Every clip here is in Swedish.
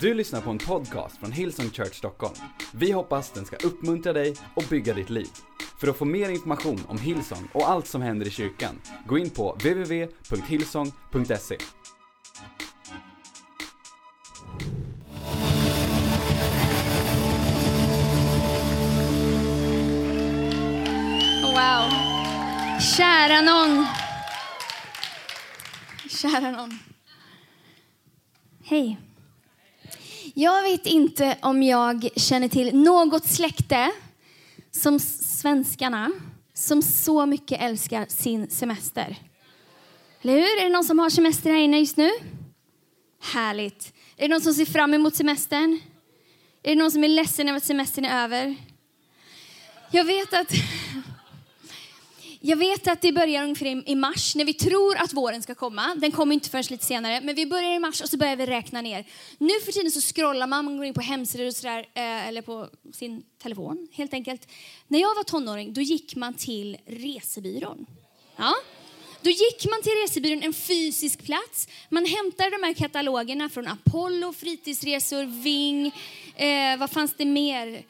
Du lyssnar på en podcast från Hillsong Church Stockholm. Vi hoppas den ska uppmuntra dig och bygga ditt liv. För att få mer information om Hillsong och allt som händer i kyrkan, gå in på www.hillsong.se. Wow. Kära någon. Kära någon. Hej. Jag vet inte om jag känner till något släkte som svenskarna som så mycket älskar sin semester. Eller hur? Är det någon som har semester här inne just nu? Härligt. Är det någon som ser fram emot semestern? Är det någon som är ledsen över att semestern är över? Jag vet att jag vet att det börjar ungefär i mars när vi tror att våren ska komma. Den kommer inte förrän lite senare. Men vi börjar i mars och så börjar vi räkna ner. Nu för tiden så scrollar man, man går in på hemsidor och sådär, eh, eller på sin telefon helt enkelt. När jag var tonåring då gick man till resebyrån. Ja. Då gick man till resebyrån, en fysisk plats. Man hämtade de här katalogerna från Apollo, fritidsresor, Ving, eh, vad fanns det mer?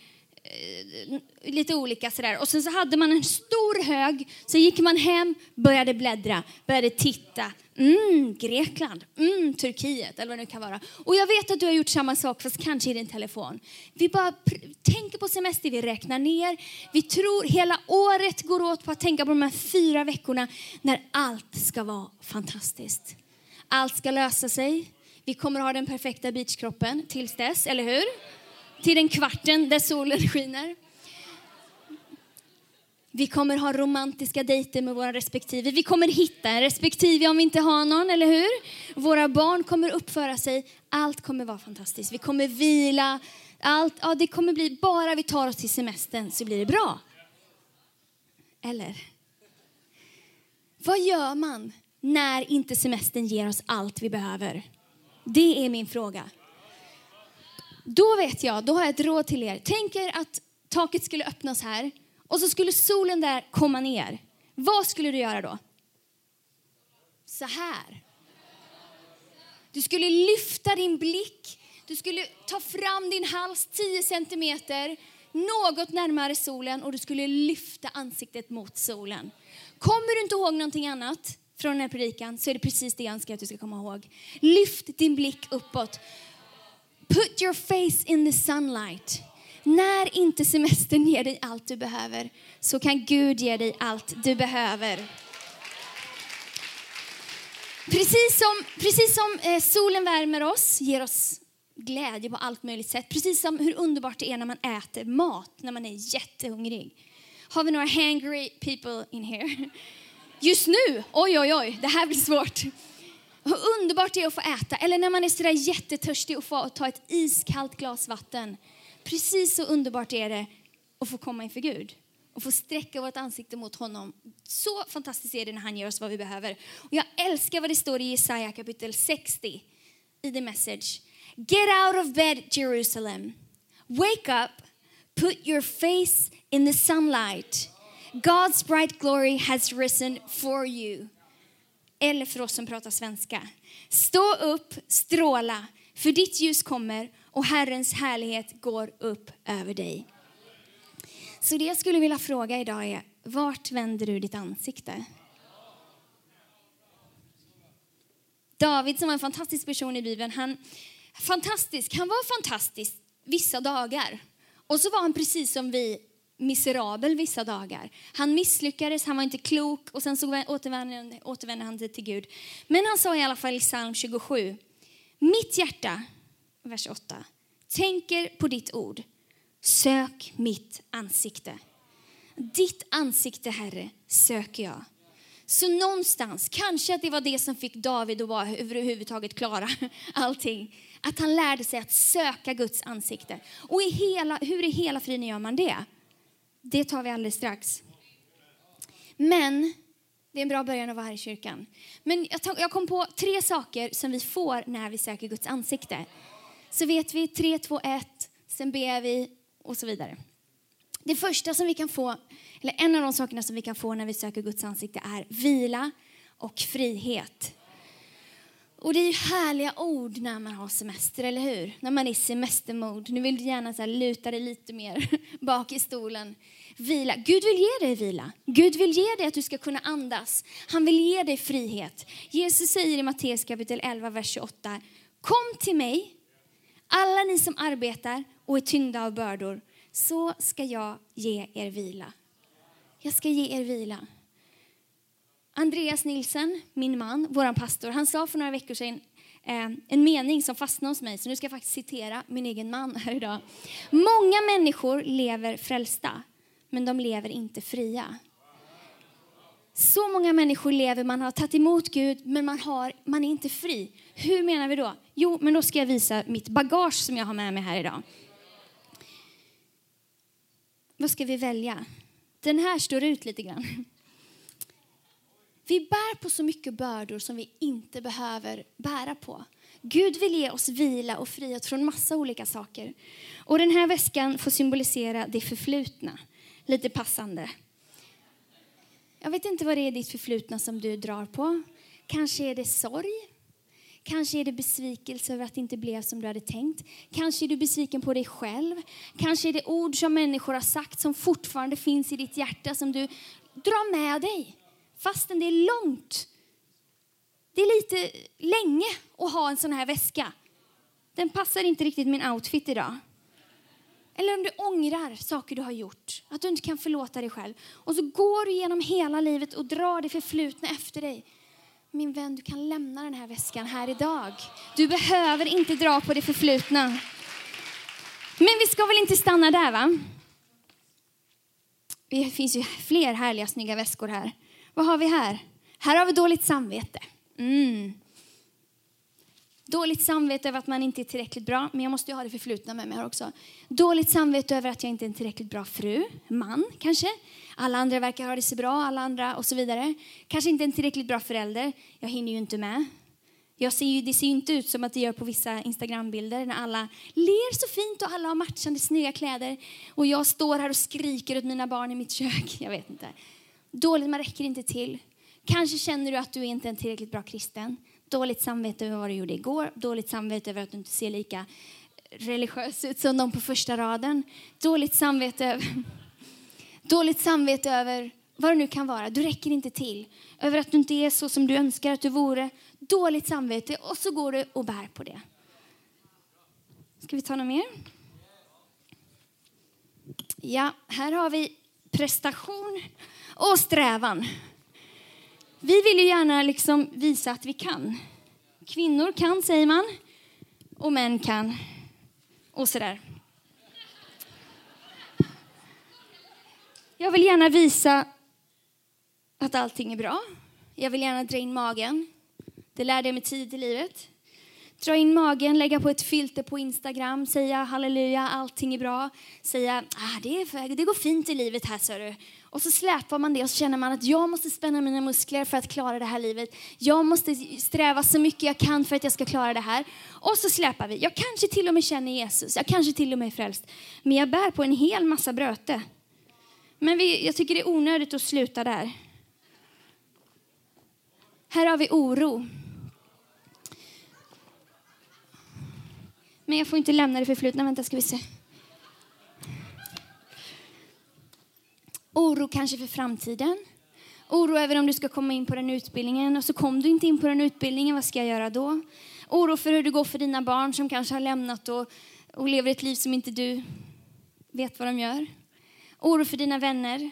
Eh, lite olika sådär. Och sen så hade man en stor hög, så gick man hem, började bläddra, började titta. Mm, Grekland, mm, Turkiet eller vad det nu kan vara. Och jag vet att du har gjort samma sak fast kanske i din telefon. Vi bara tänker på semester, vi räknar ner. Vi tror hela året går åt på att tänka på de här fyra veckorna när allt ska vara fantastiskt. Allt ska lösa sig. Vi kommer ha den perfekta beachkroppen tills dess, eller hur? Till den kvarten där solen skiner. Vi kommer ha romantiska dejter med våra respektive. Vi kommer hitta en respektive om vi inte har någon, eller hur? Våra barn kommer uppföra sig. Allt kommer vara fantastiskt. Vi kommer vila. Allt, ja, det kommer bli, bara vi tar oss till semestern så blir det bra. Eller? Vad gör man när inte semestern ger oss allt vi behöver? Det är min fråga. Då vet jag, då har jag ett råd till er. Tänk er att taket skulle öppnas här och så skulle solen där komma ner. Vad skulle du göra då? Så här. Du skulle lyfta din blick, du skulle ta fram din hals 10 centimeter något närmare solen och du skulle lyfta ansiktet mot solen. Kommer du inte ihåg någonting annat från den här predikan så är det precis det jag önskar att du ska komma ihåg. Lyft din blick uppåt. Put your face in the sunlight. När inte semestern ger dig allt du behöver så kan Gud ge dig allt du behöver. Precis som, precis som eh, solen värmer oss, ger oss glädje på allt möjligt sätt. Precis som hur underbart det är när man äter mat, när man är jättehungrig. Har vi några hangry people in here? Just nu, oj oj oj, det här blir svårt. Hur underbart det är att få äta. Eller när man är sådär jättetörstig och få ta ett iskallt glas vatten. Precis så underbart är det att få komma inför Gud och få sträcka vårt ansikte mot honom. Så fantastiskt är det när han ger oss vad vi behöver. Och jag älskar vad det står i Jesaja kapitel 60 i the message. Get out of bed Jerusalem. Wake up. Put your face in the sunlight. God's bright glory has risen for you eller för oss som pratar svenska. Stå upp, stråla, för ditt ljus kommer och Herrens härlighet går upp över dig. Så det jag skulle vilja fråga idag är, vart vänder du ditt ansikte? David som var en fantastisk person i Bibeln, han, fantastisk, han var fantastisk vissa dagar. Och så var han precis som vi miserabel vissa dagar. Han misslyckades, han var inte klok och sen så återvände, återvände han till Gud. Men han sa i alla fall i psalm 27, mitt hjärta, vers 8, tänker på ditt ord. Sök mitt ansikte. Ditt ansikte, Herre, söker jag. Så någonstans, kanske att det var det som fick David att vara överhuvudtaget klara allting. Att han lärde sig att söka Guds ansikte. Och i hela, hur i hela friden gör man det? Det tar vi alldeles strax. Men det är en bra början att vara här i kyrkan. Men jag kom på tre saker som vi får när vi söker Guds ansikte. Så vet vi 3, 2, 1, sen ber vi och så vidare. Det första som vi kan få, eller en av de sakerna som vi kan få när vi söker Guds ansikte är vila och frihet. Och det är ju härliga ord när man har semester, eller hur? När man är i semestermode. Nu vill du gärna så luta dig lite mer bak i stolen. Vila. Gud vill ge dig vila. Gud vill ge dig att du ska kunna andas. Han vill ge dig frihet. Jesus säger i Matteus kapitel 11, vers 28. Kom till mig, alla ni som arbetar och är tyngda av bördor, så ska jag ge er vila. Jag ska ge er vila. Andreas Nilsen, min man, vår pastor, han sa för några veckor sedan eh, en mening som fastnade hos mig, så nu ska jag faktiskt citera min egen man här idag. Många människor lever frälsta, men de lever inte fria. Så många människor lever, man har tagit emot Gud, men man, har, man är inte fri. Hur menar vi då? Jo, men då ska jag visa mitt bagage som jag har med mig här idag. Vad ska vi välja? Den här står ut lite grann. Vi bär på så mycket bördor som vi inte behöver bära på. Gud vill ge oss vila och frihet från massa olika saker. Och den här väskan får symbolisera det förflutna. Lite passande. Jag vet inte vad det är i ditt förflutna som du drar på. Kanske är det sorg. Kanske är det besvikelse över att det inte blev som du hade tänkt. Kanske är du besviken på dig själv. Kanske är det ord som människor har sagt som fortfarande finns i ditt hjärta som du drar med dig fastän det är långt. Det är lite länge att ha en sån här väska. Den passar inte riktigt min outfit idag. Eller om du ångrar saker du har gjort, att du inte kan förlåta dig själv. Och så går du genom hela livet och drar det förflutna efter dig. Min vän, du kan lämna den här väskan här idag. Du behöver inte dra på det förflutna. Men vi ska väl inte stanna där, va? Det finns ju fler härliga, snygga väskor här. Vad har vi här? Här har vi dåligt samvete. Mm. Dåligt samvete över att man inte är tillräckligt bra, men jag måste ju ha det förflutna med mig här också. Dåligt samvete över att jag inte är en tillräckligt bra fru, man kanske. Alla andra verkar ha det så bra, alla andra och så vidare. Kanske inte en tillräckligt bra förälder. Jag hinner ju inte med. Jag ser ju, det ser ju inte ut som att det gör på vissa Instagrambilder när alla ler så fint och alla har matchande snygga kläder. Och jag står här och skriker åt mina barn i mitt kök. Jag vet inte. Dåligt, man räcker inte till. Kanske känner du att du inte är en tillräckligt bra kristen. Dåligt samvete över vad du gjorde igår. Dåligt samvete över att du inte ser lika religiös ut som de på första raden. Dåligt samvete över, dåligt samvete över vad det nu kan vara. Du räcker inte till. Över att du inte är så som du önskar att du vore. Dåligt samvete och så går du och bär på det. Ska vi ta något mer? Ja, här har vi prestation och strävan. Vi vill ju gärna liksom visa att vi kan. Kvinnor kan, säger man, och män kan. Och sådär. Jag vill gärna visa att allting är bra. Jag vill gärna dra in magen. Det lärde jag mig tidigt i livet. Dra in magen, lägga på ett filter på Instagram, säga halleluja, allting är bra. Säga, ah, det, är, det går fint i livet här, ser du. Och så släpar man det och så känner man att jag måste spänna mina muskler för att klara det här livet. Jag måste sträva så mycket jag kan för att jag ska klara det här. Och så släpar vi. Jag kanske till och med känner Jesus, jag kanske till och med är frälst. Men jag bär på en hel massa bröte. Men vi, jag tycker det är onödigt att sluta där. Här har vi oro. Men jag får inte lämna det förflutna. Vänta, ska vi se. Oro kanske för framtiden. Oro över om du ska komma in på den utbildningen och så kom du inte in på den utbildningen. Vad ska jag göra då? Oro för hur det går för dina barn som kanske har lämnat och, och lever ett liv som inte du vet vad de gör. Oro för dina vänner.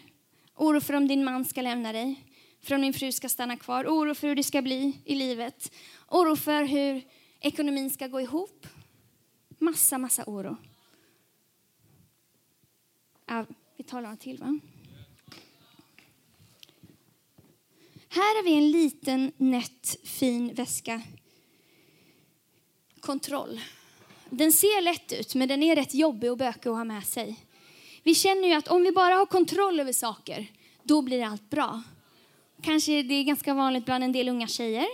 Oro för om din man ska lämna dig. För om din fru ska stanna kvar. Oro för hur det ska bli i livet. Oro för hur ekonomin ska gå ihop. Massa, massa oro. Ja, vi tar om till, va? Här har vi en liten, nätt, fin väska. Kontroll. Den ser lätt ut, men den är rätt jobbig och bökig att ha med sig. Vi känner ju att om vi bara har kontroll över saker, då blir allt bra. Kanske det är ganska vanligt bland en del unga tjejer.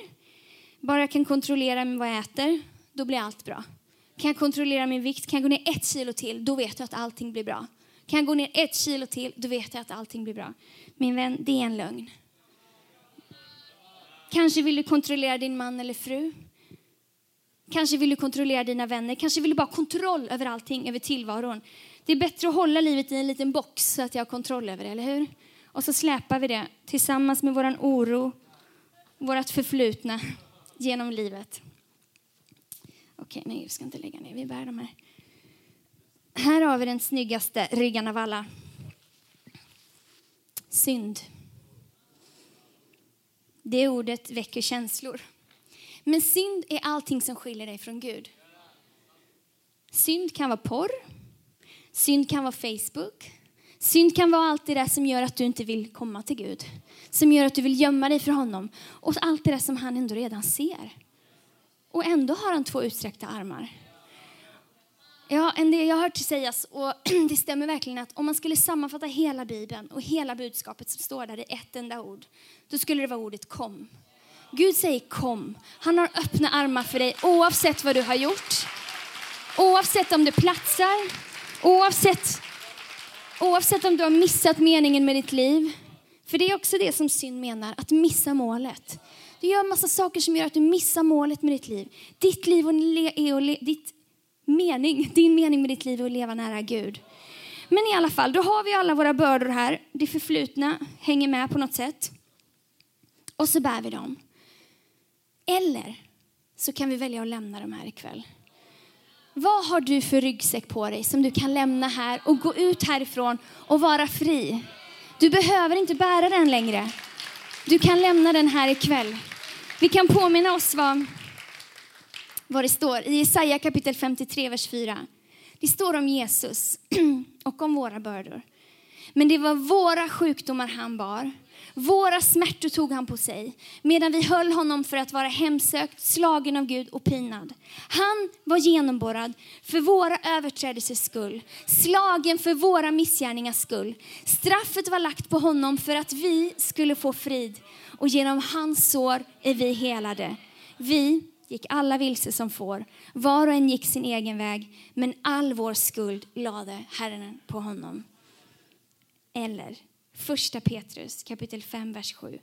Bara jag kan kontrollera vad jag äter, då blir allt bra. Kan jag kontrollera min vikt, kan jag gå ner ett kilo till, då vet jag att allting blir bra. Kan jag gå ner ett kilo till, då vet jag att allting blir bra. Min vän, det är en lögn. Kanske vill du kontrollera din man eller fru. Kanske vill du kontrollera dina vänner. Kanske vill du bara ha kontroll över allting, över tillvaron. Det är bättre att hålla livet i en liten box så att jag har kontroll över det, eller hur? Och så släpar vi det tillsammans med våran oro, vårt förflutna genom livet. Okej, nej, vi ska inte lägga ner. Vi bär de här. Här har vi den snyggaste ryggan av alla. Synd. Det ordet väcker känslor. Men synd är allting som skiljer dig från Gud. Synd kan vara porr. Synd kan vara Facebook. Synd kan vara allt det där som gör att du inte vill komma till Gud. Som gör att du vill gömma dig för honom. Och allt det där som han ändå redan ser. Och ändå har han två utsträckta armar. Ja, en del jag har hört sägas, och det stämmer verkligen, att om man skulle sammanfatta hela Bibeln och hela budskapet som står där i ett enda ord, då skulle det vara ordet kom. Gud säger kom. Han har öppna armar för dig oavsett vad du har gjort. Oavsett om det platsar, oavsett, oavsett om du har missat meningen med ditt liv. För det är också det som synd menar, att missa målet. Du gör massa saker som gör att du missar målet med ditt liv. Ditt liv är att le, ditt mening, din mening med ditt liv är att leva nära Gud. Men i alla fall, då har vi alla våra bördor här. Det förflutna hänger med på något sätt. Och så bär vi dem. Eller så kan vi välja att lämna dem här ikväll. Vad har du för ryggsäck på dig som du kan lämna här och gå ut härifrån och vara fri? Du behöver inte bära den längre. Du kan lämna den här ikväll. Vi kan påminna oss vad, vad det står i Jesaja kapitel 53, vers 4. Det står om Jesus och om våra bördor. Men det var våra sjukdomar han bar våra smärtor tog han på sig, medan vi höll honom för att vara hemsökt, slagen av Gud och pinad. Han var genomborrad för våra överträdelsers skull, slagen för våra missgärningars skull. Straffet var lagt på honom för att vi skulle få frid, och genom hans sår är vi helade. Vi gick alla vilse som får, var och en gick sin egen väg, men all vår skuld lade Herren på honom. Eller Första Petrus kapitel 5, vers 7.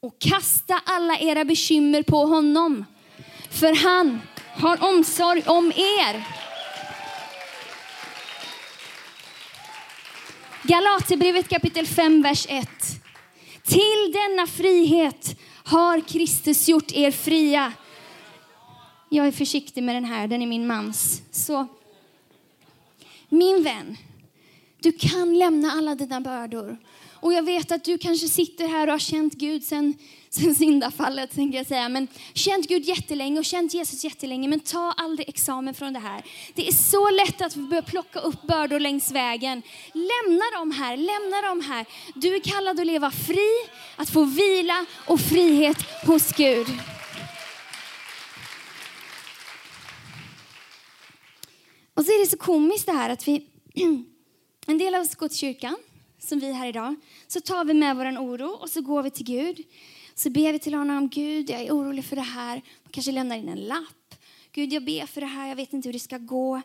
Och kasta alla era bekymmer på honom, för han har omsorg om er. Galaterbrevet kapitel 5, vers 1. Till denna frihet har Kristus gjort er fria. Jag är försiktig med den här, den är min mans. Så, min vän, du kan lämna alla dina bördor och jag vet att du kanske sitter här och har känt Gud sen, sen syndafallet, tänker jag säga. Men känt Gud jättelänge och känt Jesus jättelänge. Men ta aldrig examen från det här. Det är så lätt att börja plocka upp bördor längs vägen. Lämna dem här, lämna dem här. Du är kallad att leva fri, att få vila och frihet hos Gud. Och så är det så komiskt det här att vi, en del av oss går till kyrkan som vi här idag, så tar vi med vår oro och så går vi till Gud. Så ber vi till honom, Gud jag är orolig för det här. Man kanske lämnar in en lapp. Gud jag ber för det här, jag vet inte hur det ska gå.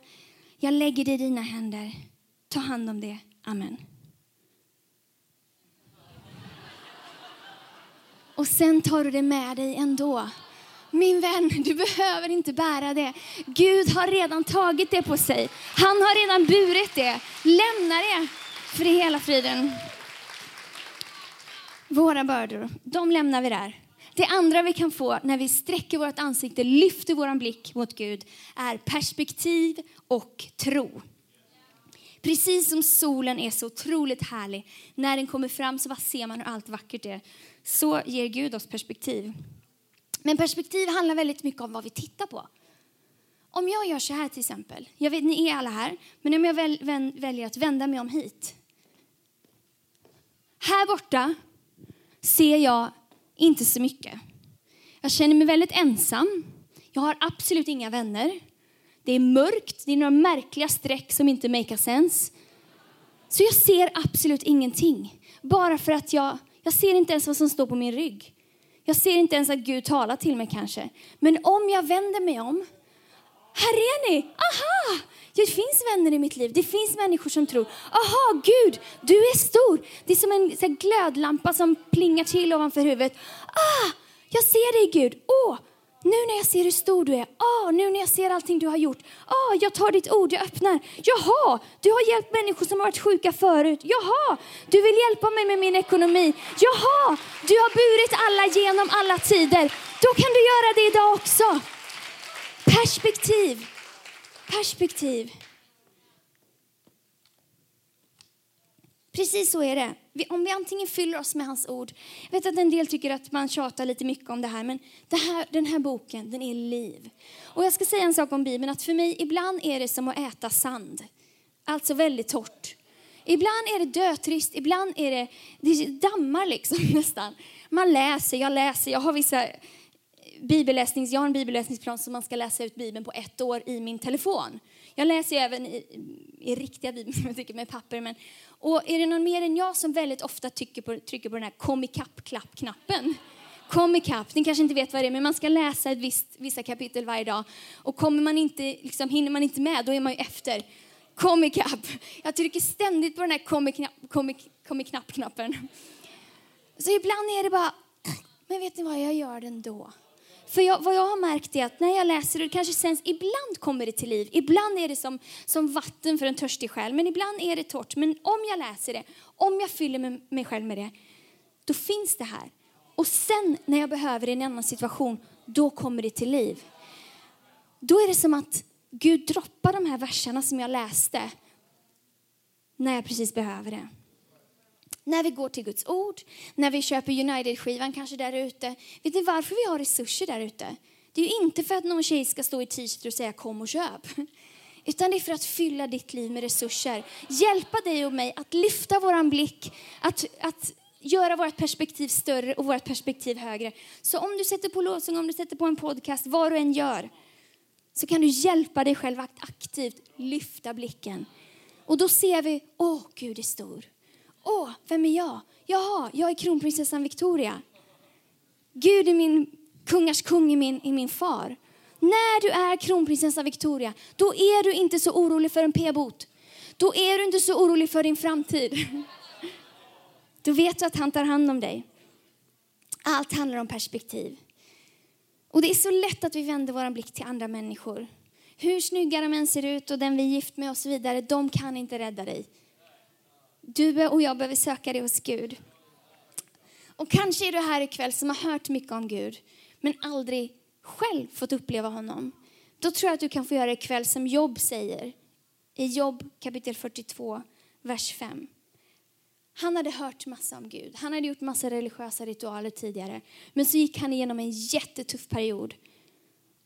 Jag lägger det i dina händer. Ta hand om det. Amen. Och sen tar du det med dig ändå. Min vän, du behöver inte bära det. Gud har redan tagit det på sig. Han har redan burit det. Lämna det för hela friden. Våra bördor, de lämnar vi där. Det andra vi kan få när vi sträcker vårt ansikte, lyfter vår blick mot Gud, är perspektiv och tro. Precis som solen är så otroligt härlig. När den kommer fram så ser man hur allt vackert är. Så ger Gud oss perspektiv. Men perspektiv handlar väldigt mycket om vad vi tittar på. Om jag gör så här till exempel, jag vet ni är alla här, men om jag väl, väljer att vända mig om hit här borta ser jag inte så mycket. Jag känner mig väldigt ensam. Jag har absolut inga vänner. Det är mörkt, det är några märkliga streck som inte make sense. Så jag ser absolut ingenting. Bara för att jag, jag ser inte ens vad som står på min rygg. Jag ser inte ens att Gud talar till mig kanske. Men om jag vänder mig om, här är ni! Aha! Det finns vänner i mitt liv. Det finns människor som tror, aha, Gud, du är stor. Det är som en så glödlampa som plingar till ovanför huvudet. Ah, jag ser dig Gud. Åh, Nu när jag ser hur stor du är, ah, nu när jag ser allting du har gjort, ah, jag tar ditt ord, jag öppnar. Jaha, du har hjälpt människor som har varit sjuka förut. Jaha, du vill hjälpa mig med min ekonomi. Jaha, du har burit alla genom alla tider. Då kan du göra det idag också. Perspektiv, perspektiv. Precis så är det. Om vi antingen fyller oss med hans ord. Jag vet att en del tycker att man tjatar lite mycket om det här, men det här, den här boken, den är liv. Och jag ska säga en sak om Bibeln, att för mig ibland är det som att äta sand. Alltså väldigt torrt. Ibland är det dötrist, ibland är det, det dammar liksom nästan. Man läser, jag läser, jag har vissa bibelläsnings, jag har en bibelläsningsplan som man ska läsa ut Bibeln på ett år i min telefon. Jag läser ju även i, i riktiga Bibeln, som jag tycker med papper. Men, och är det någon mer än jag som väldigt ofta trycker på, trycker på den här kom ikapp-klapp-knappen? Kom ikapp, ni kanske inte vet vad det är, men man ska läsa ett visst, vissa kapitel varje dag. Och kommer man inte, liksom, hinner man inte med, då är man ju efter. Kom ikapp. Jag trycker ständigt på den här kom ikapp-knappen. Så ibland är det bara, men vet ni vad, jag gör det ändå. För jag, vad jag har märkt är att när jag läser det, kanske känns, ibland kommer det till liv. Ibland är det som, som vatten för en törstig själ, men ibland är det torrt. Men om jag läser det, om jag fyller mig själv med det, då finns det här. Och sen när jag behöver det i en annan situation, då kommer det till liv. Då är det som att Gud droppar de här verserna som jag läste när jag precis behöver det. När vi går till Guds ord, när vi köper United-skivan kanske där ute. Vet ni varför vi har resurser där ute? Det är ju inte för att någon tjej ska stå i t-shirt och säga kom och köp. Utan det är för att fylla ditt liv med resurser. Hjälpa dig och mig att lyfta våran blick, att, att göra vårt perspektiv större och vårt perspektiv högre. Så om du sätter på låsning, om du sätter på en podcast, vad du än gör, så kan du hjälpa dig själv att aktivt lyfta blicken. Och då ser vi, åh, Gud är stor. Åh, vem är jag? Jaha, jag är kronprinsessan Victoria. Gud är min kungars kung är min, är min far. När du är kronprinsessa Victoria, då är du inte så orolig för en p-bot. Då är du inte så orolig för din framtid. Då vet du att han tar hand om dig. Allt handlar om perspektiv. Och det är så lätt att vi vänder vår blick till andra människor. Hur snygga de än ser ut och den vi är gift med och så vidare, de kan inte rädda dig. Du och jag behöver söka det hos Gud. Och kanske är du här ikväll som har hört mycket om Gud, men aldrig själv fått uppleva honom. Då tror jag att du kan få göra det ikväll som Job säger i Job, kapitel 42, vers 5. Han hade hört massa om Gud. Han hade gjort massa religiösa ritualer tidigare. Men så gick han igenom en jättetuff period.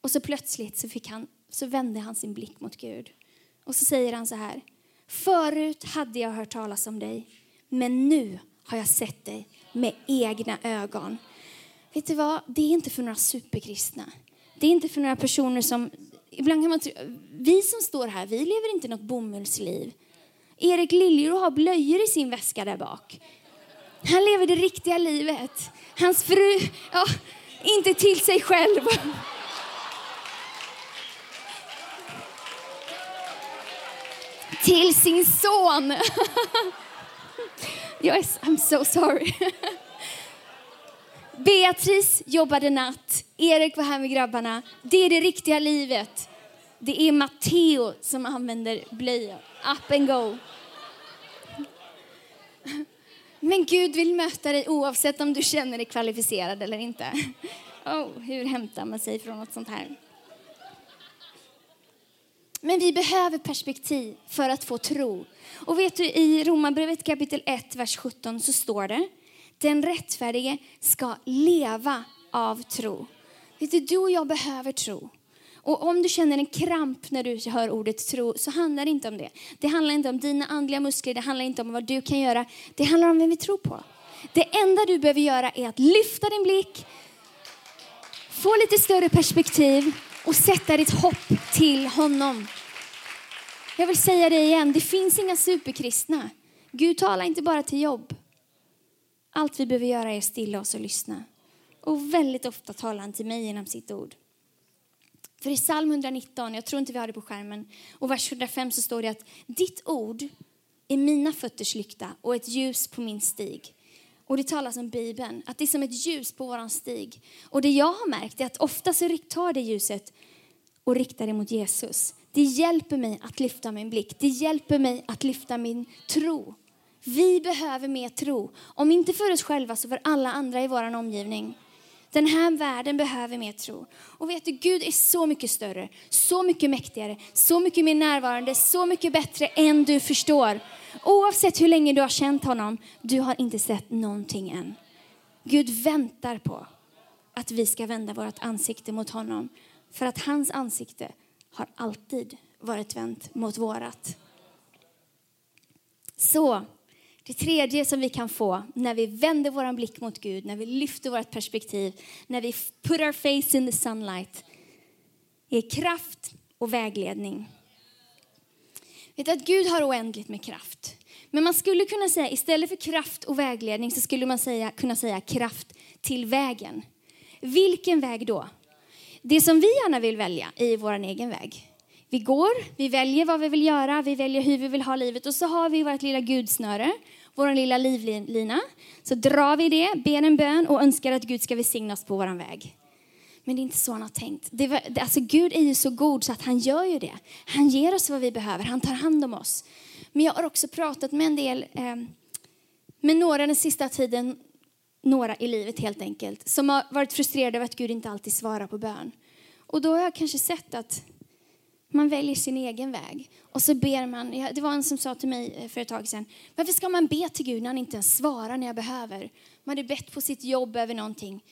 Och så plötsligt så, fick han, så vände han sin blick mot Gud. Och så säger han så här. Förut hade jag hört talas om dig, men nu har jag sett dig med egna ögon. Vet du vad? Det är inte för några superkristna. Det är inte för några personer som... Ibland kan man tro, vi som står här, vi lever inte något bomullsliv. Erik Liljero har blöjor i sin väska där bak. Han lever det riktiga livet. Hans fru, ja, inte till sig själv. Till sin son. yes, I'm so sorry. Beatrice jobbade natt, Erik var här med grabbarna. Det är det riktiga livet. Det är Matteo som använder blöja. Up and go. Men Gud vill möta dig oavsett om du känner dig kvalificerad eller inte. Oh, hur hämtar man sig från något sånt här? Men vi behöver perspektiv för att få tro. Och vet du, i Romarbrevet kapitel 1, vers 17 så står det, den rättfärdige ska leva av tro. Vet du, du och jag behöver tro. Och om du känner en kramp när du hör ordet tro så handlar det inte om det. Det handlar inte om dina andliga muskler, det handlar inte om vad du kan göra. Det handlar om vem vi tror på. Det enda du behöver göra är att lyfta din blick, få lite större perspektiv och sätta ditt hopp till honom. Jag vill säga det igen, det finns inga superkristna. Gud talar inte bara till jobb. Allt vi behöver göra är att stilla oss och lyssna. Och väldigt ofta talar han till mig genom sitt ord. För i psalm 119, jag tror inte vi har det på skärmen, och vers 105 så står det att ditt ord är mina fötters lykta och ett ljus på min stig. Och det talas om Bibeln, att det är som ett ljus på våran stig. Och det jag har märkt är att ofta så tar det ljuset och riktar det mot Jesus. Det hjälper mig att lyfta min blick. Det hjälper mig att lyfta min tro. Vi behöver mer tro. Om inte för oss själva så för alla andra i vår omgivning. Den här världen behöver mer tro. Och vet du, Gud är så mycket större, så mycket mäktigare, så mycket mer närvarande, så mycket bättre än du förstår. Oavsett hur länge du har känt honom, du har inte sett någonting än. Gud väntar på att vi ska vända vårt ansikte mot honom. För att hans ansikte har alltid varit vänt mot vårat. Så, det tredje som vi kan få när vi vänder vår blick mot Gud, när vi lyfter vårt perspektiv, när vi put our face in the sunlight, är kraft och vägledning. Vet att Gud har oändligt med kraft. Men man skulle kunna säga, istället för kraft och vägledning så skulle man säga, kunna säga kraft till vägen. Vilken väg då? Det som vi gärna vill välja i vår egen väg. Vi går, vi väljer vad vi vill göra, vi väljer hur vi vill ha livet och så har vi vårt lilla gudsnöre, vår lilla livlina. Så drar vi det, ber en bön och önskar att Gud ska välsigna oss på vår väg. Men det är inte så han har tänkt. Det var, alltså Gud är ju så god så att han gör ju det. Han ger oss vad vi behöver, han tar hand om oss. Men jag har också pratat med en del, eh, med några den sista tiden, några i livet helt enkelt, som har varit frustrerade över att Gud inte alltid svarar på bön. Och då har jag kanske sett att man väljer sin egen väg. Och så ber man, det var en som sa till mig eh, för ett tag sedan, varför ska man be till Gud när han inte ens svarar när jag behöver? Man hade bett på sitt jobb över någonting.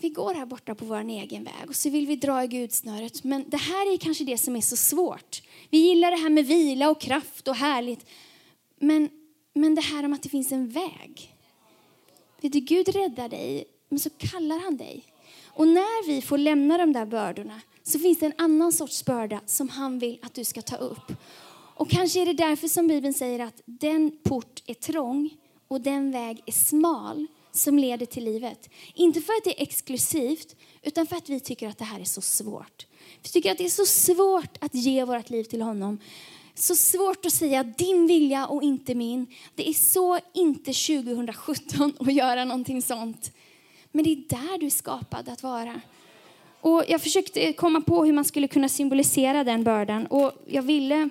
Vi går här borta på vår egen väg och så vill vi dra i gudsnöret. Men det här är kanske det som är så svårt. Vi gillar det här med vila och kraft och härligt. Men, men det här om att det finns en väg. Vet du, Gud räddar dig, men så kallar han dig. Och när vi får lämna de där bördorna så finns det en annan sorts börda som han vill att du ska ta upp. Och kanske är det därför som Bibeln säger att den port är trång och den väg är smal som leder till livet. Inte för att det är exklusivt, utan för att vi tycker att det här är så svårt. Vi tycker att det är så svårt att ge vårt liv till honom. Så svårt att säga din vilja och inte min. Det är så inte 2017 att göra någonting sånt. Men det är där du är skapad att vara. Och jag försökte komma på hur man skulle kunna symbolisera den bördan. Och jag ville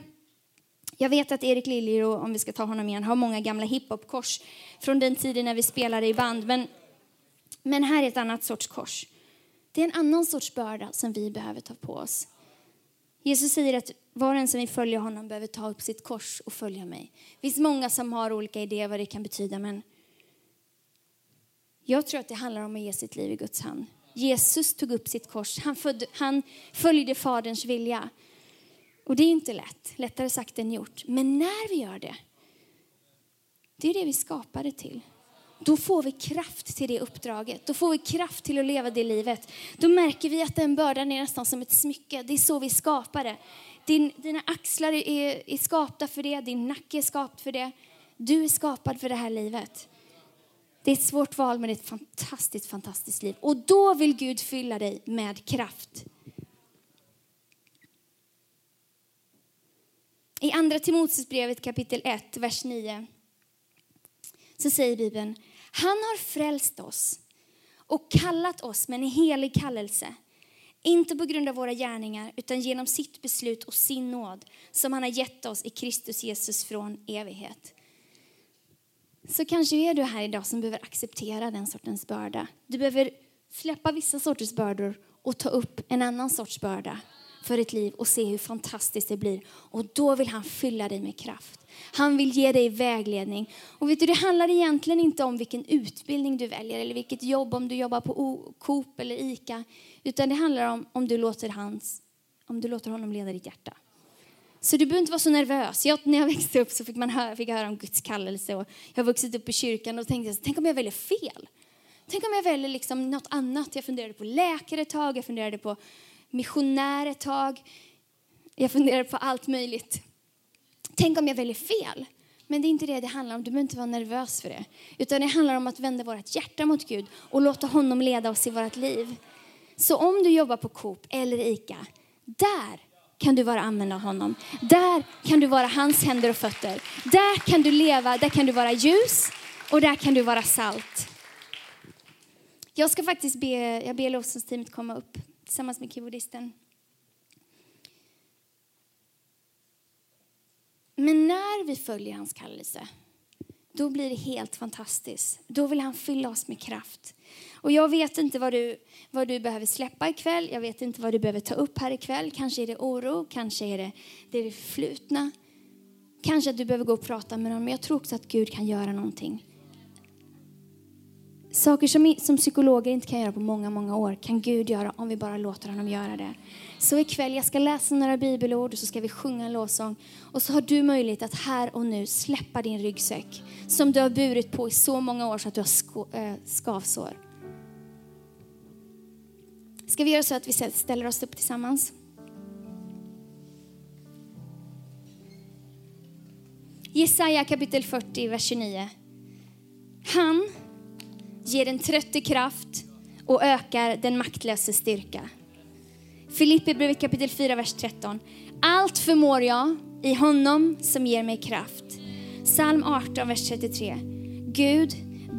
jag vet att Erik Liljero, om vi ska ta honom igen, har många gamla hiphopkors från den tiden när vi spelade i band. Men, men här är ett annat sorts kors. Det är en annan sorts börda som vi behöver ta på oss. Jesus säger att var och en som vill följa honom behöver ta upp sitt kors och följa mig. Det finns många som har olika idéer vad det kan betyda, men jag tror att det handlar om att ge sitt liv i Guds hand. Jesus tog upp sitt kors. Han, födde, han följde Faderns vilja. Och det är inte lätt, lättare sagt än gjort. Men när vi gör det, det är det vi skapade till. Då får vi kraft till det uppdraget. Då får vi kraft till att leva det livet. Då märker vi att den bördan är nästan som ett smycke. Det är så vi skapar det. Din, dina axlar är, är skapta för det, din nacke är skapt för det. Du är skapad för det här livet. Det är ett svårt val, men det är ett fantastiskt, fantastiskt liv. Och då vill Gud fylla dig med kraft. I Andra Timoteusbrevet kapitel 1, vers 9 så säger Bibeln, han har frälst oss och kallat oss med en helig kallelse. Inte på grund av våra gärningar, utan genom sitt beslut och sin nåd som han har gett oss i Kristus Jesus från evighet. Så kanske är du här idag som behöver acceptera den sortens börda. Du behöver släppa vissa sorters bördor och ta upp en annan sorts börda för ditt liv och se hur fantastiskt det blir. Och då vill han fylla dig med kraft. Han vill ge dig vägledning. Och vet du, det handlar egentligen inte om vilken utbildning du väljer eller vilket jobb, om du jobbar på Coop eller ICA. Utan det handlar om om du låter, hans, om du låter honom leda ditt hjärta. Så du behöver inte vara så nervös. Jag, när jag växte upp så fick, man höra, fick jag höra om Guds kallelse. Och jag har vuxit upp i kyrkan och tänkte, tänk om jag väljer fel? Tänk om jag väljer liksom något annat? Jag funderade på läkare ett tag, jag funderade på missionär ett tag. Jag funderade på allt möjligt. Tänk om jag väljer fel? Men det är inte det det handlar om. Du behöver inte vara nervös för det. Utan det handlar om att vända vårt hjärta mot Gud och låta honom leda oss i vårt liv. Så om du jobbar på Coop eller ICA, där kan du vara använd av honom. Där kan du vara hans händer och fötter. Där kan du leva, där kan du vara ljus. Och där kan du vara salt. Jag ska faktiskt be, jag ber lovsångsteamet komma upp tillsammans med keyboardisten. Men när vi följer hans kallelse, då blir det helt fantastiskt. Då vill han fylla oss med kraft. Och jag vet inte vad du, vad du behöver släppa ikväll. Jag vet inte vad du behöver ta upp här ikväll. Kanske är det oro, kanske är det det förflutna. Kanske att du behöver gå och prata med någon. Men jag tror också att Gud kan göra någonting. Saker som, som psykologer inte kan göra på många, många år kan Gud göra om vi bara låter honom göra det. Så ikväll, jag ska läsa några bibelord och så ska vi sjunga en lovsång. Och så har du möjlighet att här och nu släppa din ryggsäck som du har burit på i så många år så att du har äh, skavsår. Ska vi göra så att vi ställer oss upp tillsammans? Jesaja kapitel 40, vers 29. Han ger den trötte kraft och ökar den maktlöse styrka. Filippi brev kapitel 4, vers 13. Allt förmår jag i honom som ger mig kraft. Psalm 18, vers 33. Gud,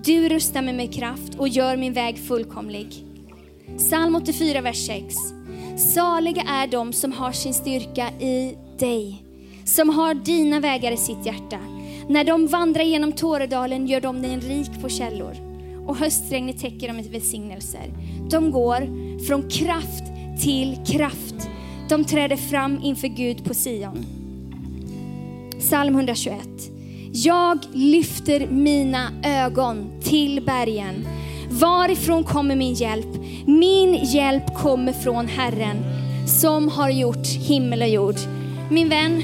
du rustar mig med kraft och gör min väg fullkomlig. Psalm 84, vers 6. Saliga är de som har sin styrka i dig, som har dina vägar i sitt hjärta. När de vandrar genom Tåredalen gör de dig rik på källor och höstregnet täcker dem med välsignelser. De går från kraft till kraft. De träder fram inför Gud på Sion. Psalm 121. Jag lyfter mina ögon till bergen. Varifrån kommer min hjälp? Min hjälp kommer från Herren som har gjort himmel och jord. Min vän,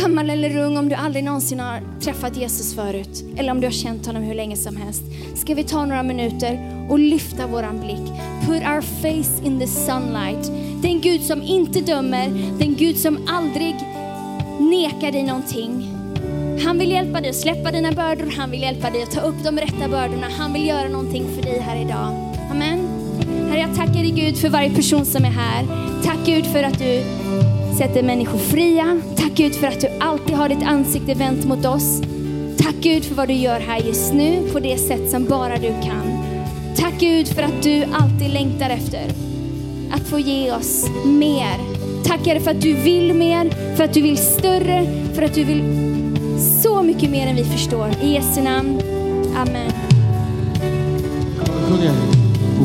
gammal eller ung, om du aldrig någonsin har träffat Jesus förut eller om du har känt honom hur länge som helst, ska vi ta några minuter och lyfta våran blick. Put our face in the sunlight. Den Gud som inte dömer, den Gud som aldrig nekar dig någonting. Han vill hjälpa dig att släppa dina bördor, han vill hjälpa dig att ta upp de rätta bördorna. Han vill göra någonting för dig här idag. Amen. Herre, jag tackar dig Gud för varje person som är här. Tack Gud för att du sätter människor fria. Tack Gud för att du alltid har ditt ansikte vänt mot oss. Tack Gud för vad du gör här just nu på det sätt som bara du kan. Tack Gud för att du alltid längtar efter att få ge oss mer. Tack Herre för att du vill mer, för att du vill större, för att du vill så mycket mer än vi förstår. I Jesu namn. Amen.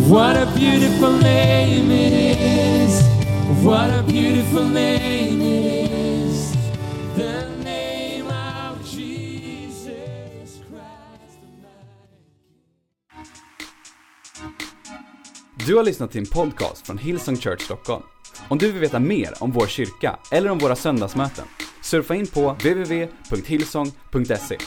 What a beautiful name it is. What a beautiful name it is. The name of Jesus Christ. Du har lyssnat till en podcast från Hillsong Church Stockholm. Om du vill veta mer om vår kyrka eller om våra söndagsmöten, surfa in på www.hillsong.se.